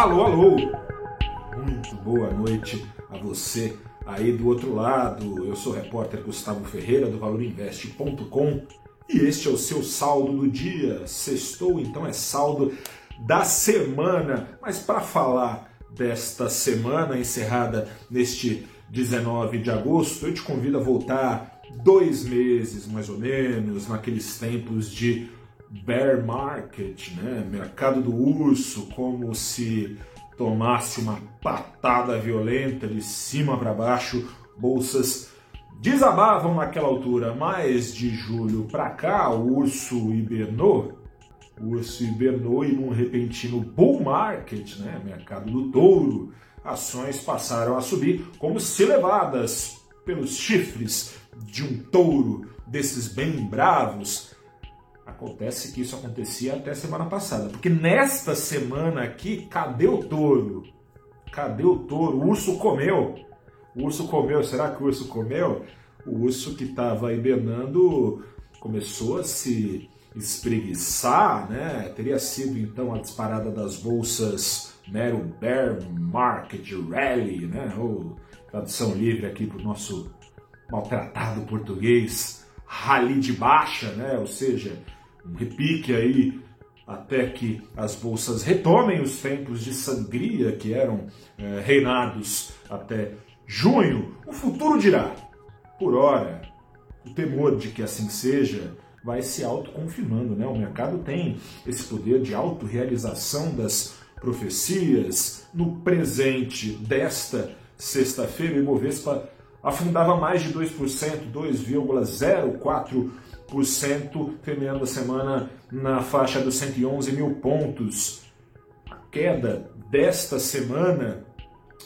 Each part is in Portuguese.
Alô, alô! Muito boa noite a você aí do outro lado. Eu sou o repórter Gustavo Ferreira do valorinvest.com e este é o seu saldo do dia. Sextou, então é saldo da semana. Mas para falar desta semana encerrada neste 19 de agosto, eu te convido a voltar dois meses mais ou menos, naqueles tempos de bear market, né? mercado do urso, como se tomasse uma patada violenta de cima para baixo, bolsas desabavam naquela altura, mas de julho para cá o urso hibernou, o urso hibernou e num repentino bull market, né? mercado do touro, ações passaram a subir como se levadas pelos chifres de um touro desses bem bravos Acontece que isso acontecia até semana passada, porque nesta semana aqui, cadê o touro? Cadê o touro? O urso comeu. O urso comeu. Será que o urso comeu? O urso que estava hibernando começou a se espreguiçar, né? Teria sido então a disparada das bolsas mero bear market rally, né? Ou tradução livre aqui para o nosso maltratado português, rally de baixa, né? Ou seja, um repique aí até que as bolsas retomem os tempos de sangria que eram é, reinados até junho, o futuro dirá. Por ora, o temor de que assim seja vai se autoconfirmando, né? O mercado tem esse poder de autorrealização das profecias. No presente desta sexta-feira, o Ibovespa afundava mais de 2%, 2,04% terminando a semana na faixa dos 111 mil pontos. A queda desta semana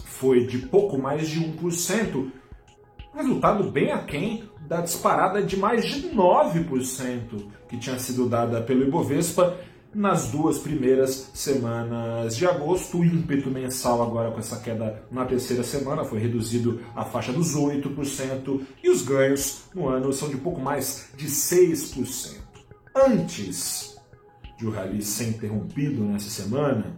foi de pouco mais de 1%, resultado bem aquém da disparada de mais de 9% que tinha sido dada pelo Ibovespa nas duas primeiras semanas de agosto. O ímpeto mensal agora com essa queda na terceira semana foi reduzido à faixa dos 8% e os ganhos no ano são de pouco mais de 6%. Antes de o rally ser interrompido nessa semana,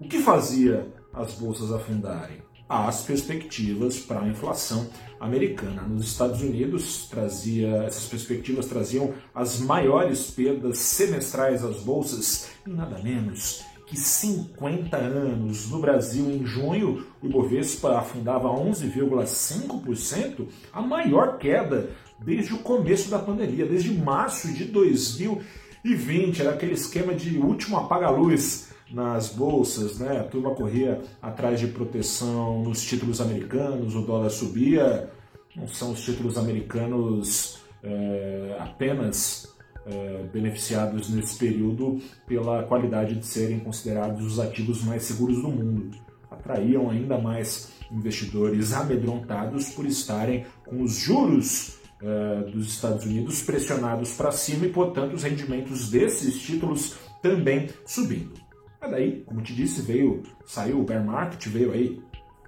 o que fazia as bolsas afundarem? As perspectivas para a inflação americana. Nos Estados Unidos, trazia, essas perspectivas traziam as maiores perdas semestrais às bolsas em nada menos que 50 anos. No Brasil, em junho, o Ibovespa afundava 11,5%, a maior queda desde o começo da pandemia, desde março de 2020. Era aquele esquema de último apaga-luz nas bolsas, né? A turma corria atrás de proteção nos títulos americanos, o dólar subia. Não são os títulos americanos é, apenas é, beneficiados nesse período pela qualidade de serem considerados os ativos mais seguros do mundo. Atraíam ainda mais investidores amedrontados por estarem com os juros é, dos Estados Unidos pressionados para cima e, portanto, os rendimentos desses títulos também subindo. Mas daí, como te disse, veio, saiu o bear market, veio aí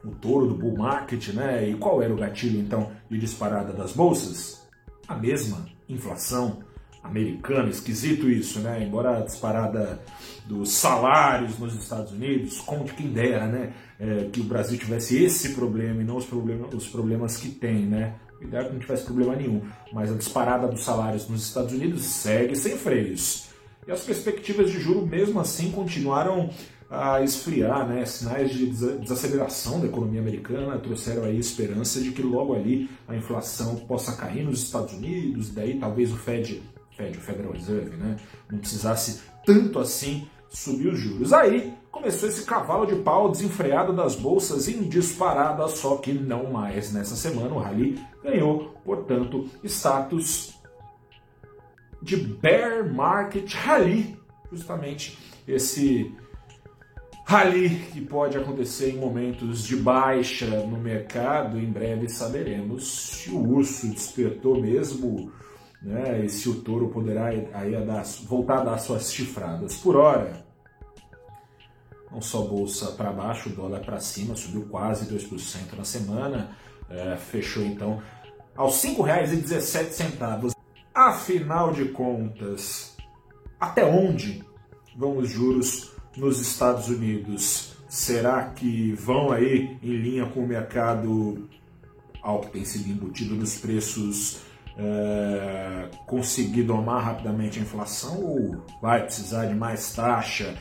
o touro do bull market, né? E qual era o gatilho então de disparada das bolsas? A mesma inflação americana, esquisito isso, né? Embora a disparada dos salários nos Estados Unidos, conte quem dera, né? É, que o Brasil tivesse esse problema e não os, problemas, os problemas que tem, né? Ideal que não tivesse problema nenhum, mas a disparada dos salários nos Estados Unidos segue sem freios. E as perspectivas de juro, mesmo assim, continuaram a esfriar, né? Sinais de desaceleração da economia americana trouxeram aí esperança de que logo ali a inflação possa cair nos Estados Unidos, daí talvez o Fed, Fed, o Federal Reserve, né, não precisasse tanto assim subir os juros. Aí começou esse cavalo de pau desenfreado das bolsas em disparada, só que não mais. Nessa semana o rally ganhou, portanto, status de bear market rally, justamente esse rally que pode acontecer em momentos de baixa no mercado. Em breve saberemos se o urso despertou mesmo né, e se o touro poderá aí a dar, voltar a dar suas chifradas. Por hora, não só bolsa para baixo, dólar para cima, subiu quase 2% na semana, é, fechou então aos R$ 5,17. Afinal de contas, até onde vão os juros nos Estados Unidos, será que vão aí em linha com o mercado, ao que tem sido embutido nos preços, é, conseguir domar rapidamente a inflação ou vai precisar de mais taxa?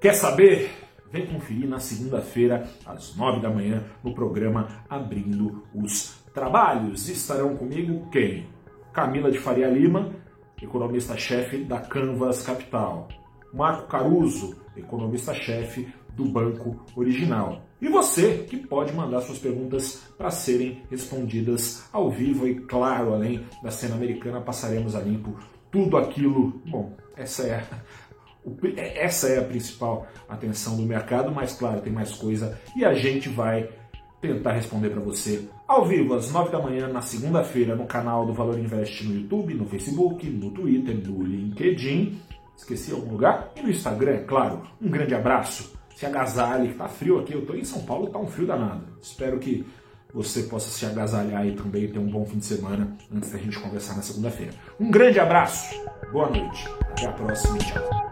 Quer saber? Vem conferir na segunda-feira, às nove da manhã, no programa Abrindo os Trabalhos. Estarão comigo quem? Camila de Faria Lima, economista-chefe da Canvas Capital. Marco Caruso, economista-chefe do Banco Original. E você que pode mandar suas perguntas para serem respondidas ao vivo e, claro, além da cena americana, passaremos a limpo tudo aquilo. Bom, essa é é, essa é a principal atenção do mercado, mas claro, tem mais coisa e a gente vai tentar responder para você ao vivo às 9 da manhã na segunda-feira no canal do Valor Invest no YouTube, no Facebook, no Twitter, no LinkedIn. Esqueci algum lugar? E no Instagram, é claro. Um grande abraço. Se agasalhe, tá frio aqui, eu tô em São Paulo, tá um frio danado. Espero que você possa se agasalhar aí também e ter um bom fim de semana antes da gente conversar na segunda-feira. Um grande abraço, boa noite, até a próxima, tchau.